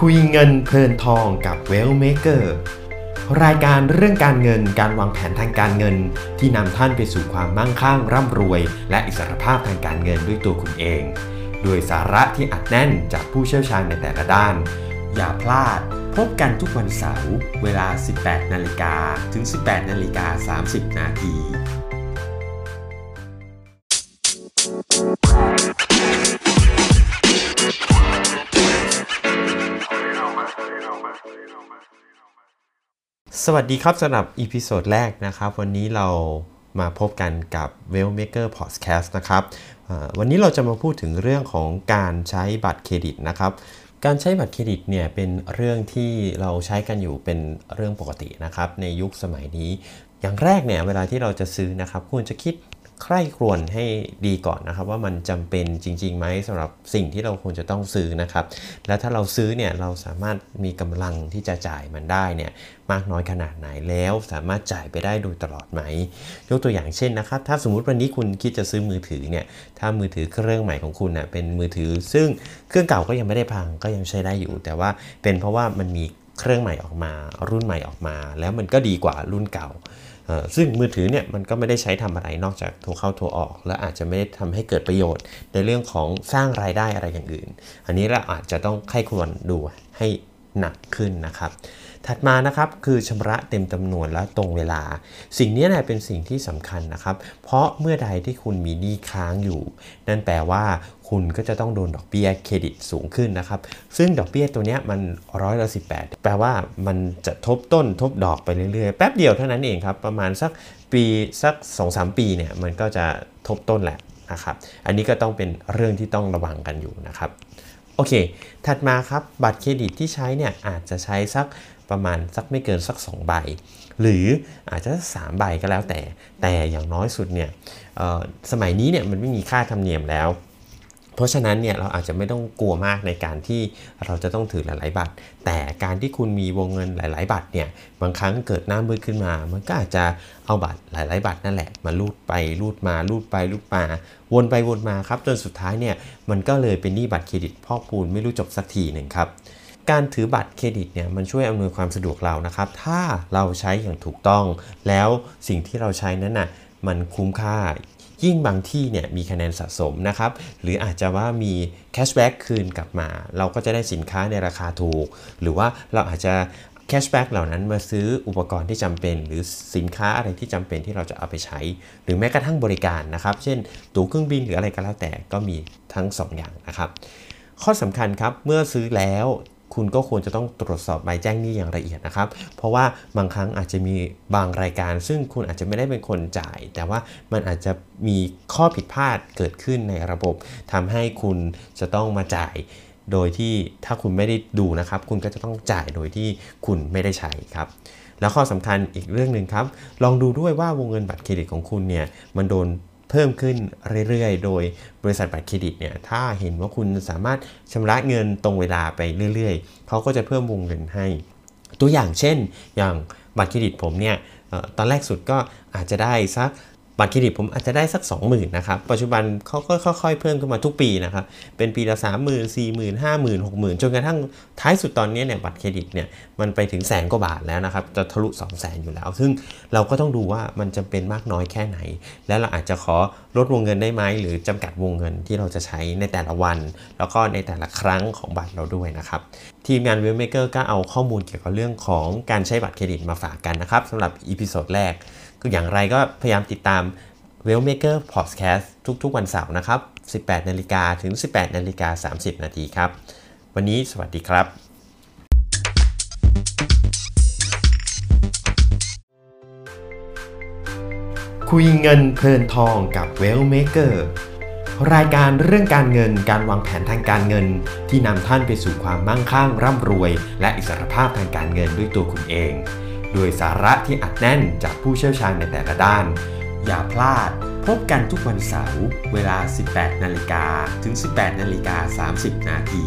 คุยเงินเพลินทองกับเวลเมเกอร์รายการเรื่องการเงินการวางแผนทางการเงิน ที่นำท่านไปสู่ความมั่งคั่งร่ำรวย และอิสรภาพทางการเงินด้วยตัวคุณเอง โดยสาระที่อัดแน่นจากผู้เชี่ยวชาญในแต่ละด้าน อย่าพลาด พบกันทุกวันเสาร์เวลา 18 นาฬิกาถึง 18 นาฬิกา 30 นาที สวัสดีครับสำหรับ episode แรกนะครับ วันนี้เรามาพบกันกับ w e l l Maker Podcast นะครับวันนี้เราจะมาพูดถึงเรื่องของการใช้บัตรเครดิตนะครับ การใช้บัตรเครดิตเนี่ยเป็นเรื่องที่เราใช้กันอยู่เป็นเรื่องปกตินะครับในยุคสมัยนี้ อย่างแรกเนี่ยเวลาที่เราจะซื้อนะครับควรจะคิด ใคร่ครวญให้ดีก่อนนะครับว่ามันจำเป็นจริงๆไหมสำหรับสิ่งที่เราควรจะต้องซื้อนะครับ แล้วถ้าเราซื้อเนี่ยเราสามารถมีกำลังที่จะจ่ายมันได้เนี่ยมากน้อยขนาดไหนแล้วสามารถจ่ายไปได้โดยตลอดไหม ยกตัวอย่างเช่นนะครับ ถ้าสมมุติวันนี้คุณคิดจะซื้อมือถือเนี่ยถ้ามือถือเครื่องใหม่ของคุณเน่ยเป็นมือถือ ซึ่งเครื่องเก่าก็ยังไม่ได้พังก็ยังใช้ได้อยู่ แต่ว่าเป็นเพราะว่ามันมีเครื่องใหม่ออกมา รุ่นใหม่ออกมา แล้วมันก็ดีกว่ารุ่นเก่า ซึ่งมือถือเนี่ยมันก็ไม่ได้ใช้ทำอะไรนอกจากโทรเข้าโทรออก และอาจจะไม่ได้ทำให้เกิดประโยชน์ในเรื่องของสร้างรายได้อะไรอย่างอื่น อันนี้เราอาจจะต้องไข้ควรดูให้ หนักขึ้นนะครับ ถัดมานะครับคือชำระเต็มจำนวนและตรงเวลา สิ่งนี้เนี่ยเป็นสิ่งที่สำคัญนะครับ เพราะเมื่อใดที่คุณมีหนี้ค้างอยู่ นั่นแปลว่าคุณก็จะต้องโดนดอกเบี้ยเครดิตสูงขึ้นนะครับ ซึ่งดอกเบี้ยตัวนี้มันร้อยละสิแปลว่ามันจะทบต้นทบดอกไปเรื่อยๆ แป๊บเดียวเท่านั้นเองครับ ประมาณสักปีสัก 2-3 ปีเนี่ยมันก็จะทบต้นแหละนะครับ อันนี้ก็ต้องเป็นเรื่องที่ต้องระวังกันอยู่นะครับ โอเค ถัดมาครับบัตรเครดิตที่ใช้เนี่ยอาจจะใช้สักประมาณสักไม่เกินสัก 2 ใบ หรืออาจจะสามใบก็แล้วแต่ แต่อย่างน้อยสุดเนี่ยสมัยนี้เนี่ยมันไม่มีค่าธรรมเนียมแล้ว เพราะฉะนั้นเนี่ยเราอาจจะไม่ต้องกลัวมากในการที่เราจะต้องถือหลาย ๆ บัตร แต่การที่คุณมีวงเงินหลาย ๆ บัตรเนี่ยบางครั้งเกิดหน้ามืดขึ้นมา มันก็อาจจะเอาบัตรหลาย ๆ บัตรนั่นแหละมาลูดไปลูดมาลูดไปลูดมา วนไปวนมาครับจนสุดท้ายเนี่ยมันก็เลยเป็นหนี้บัตรเครดิตพอกพูนไม่รู้จบสักทีหนึ่งครับการถือบัตรเครดิตเนี่ยมันช่วยอำนวยความสะดวกเรานะครับ ถ้าเราใช้อย่างถูกต้อง แล้วสิ่งที่เราใช้นั้นน่ะมันคุ้มค่า ยิ่งบางที่เนี่ยมีคะแนนสะสมนะครับ หรืออาจจะว่ามี cashback คืนกลับมา เราก็จะได้สินค้าในราคาถูก หรือว่าเราอาจจะแคชแบ็กเหล่านั้นมาซื้ออุปกรณ์ที่จำเป็น หรือสินค้าอะไรที่จำเป็นที่เราจะเอาไปใช้ หรือแม้กระทั่งบริการนะครับ เช่น ตั๋วเครื่องบินหรืออะไรก็แล้วแต่ก็มีทั้ง 2 อย่างนะครับ ข้อสำคัญครับเมื่อซื้อแล้ว คุณก็ควรจะต้องตรวจสอบใบแจ้งหนี้อย่างละเอียดนะครับ เพราะว่าบางครั้งอาจจะมีบางรายการ ซึ่งคุณอาจจะไม่ได้เป็นคนจ่าย แต่ว่ามันอาจจะมีข้อผิดพลาดเกิดขึ้นในระบบทำให้คุณจะต้องมาจ่ายโดยที่ถ้าคุณไม่ได้ดูนะครับ คุณก็จะต้องจ่ายโดยที่คุณไม่ได้ใช้ครับ แล้วข้อสำคัญอีกเรื่องหนึ่งครับ ลองดูด้วยว่าวงเงินบัตรเครดิตของคุณเนี่ยมันโดน เพิ่มขึ้นเรื่อยๆ โดยบริษัทบัตรเครดิตเนี่ยถ้าเห็นว่าคุณสามารถชำระเงินตรงเวลาไปเรื่อยๆ เขาก็จะเพิ่มวงเงินให้ ตัวอย่างเช่น อย่างบัตรเครดิตผมเนี่ยตอนแรกสุดก็อาจจะได้สัก บัตรเครดิตผมอาจจะได้สัก 20,000นะครับ ปัจจุบันเขาก็ค่อยๆเพิ่มขึ้นมาทุกปีนะครับ เป็นปีละ30,000 40,000 50,000 60,000 จนกระทั่งท้ายสุดตอนนี้เนี่ยบัตรเครดิตเนี่ยมันไปถึงแสนกว่าบาทแล้วนะครับ จะทะลุ 2 0 0 0 0 0อยู่แล้ว ซึ่งเราก็ต้องดูว่ามันจำเป็นมากน้อยแค่ไหน แล้วเราอาจจะขอลดวงเงินได้ไหมหรือจำกัดวงเงินที่เราจะใช้ในแต่ละวัน แล้วก็ในแต่ละครั้งของบัตรเราด้วยนะครับ ทีมงาน w e l l Maker ก็เอาข้อมูลเกี่ยวกับเรื่องของการใช้บัตรเครดิตมาฝากกันนะครับสำหรับ episode แรกคืออย่างไรก็พยายามติดตาม w e l l Maker Podcast ทุกๆ วันเสาร์นะครับ 18 นาฬิกาถึง 18 นาฬิกา 30 นาทีครับ วันนี้สวัสดีครับ คุยเงินเพลินทองกับ w e l l Maker รายการเรื่องการเงินการวางแผนทางการเงิน ที่นำท่านไปสู่ความมั่งคั่งร่ำรวย และอิสรภาพทางการเงินด้วยตัวคุณเองด้วยสาระที่อัดแน่นจากผู้เชี่ยวชาญในแต่ละด้าน อย่าพลาด พบกันทุกวันเสาร์เวลา 18 นาฬิกาถึง 18 นาฬิกา 30 นาที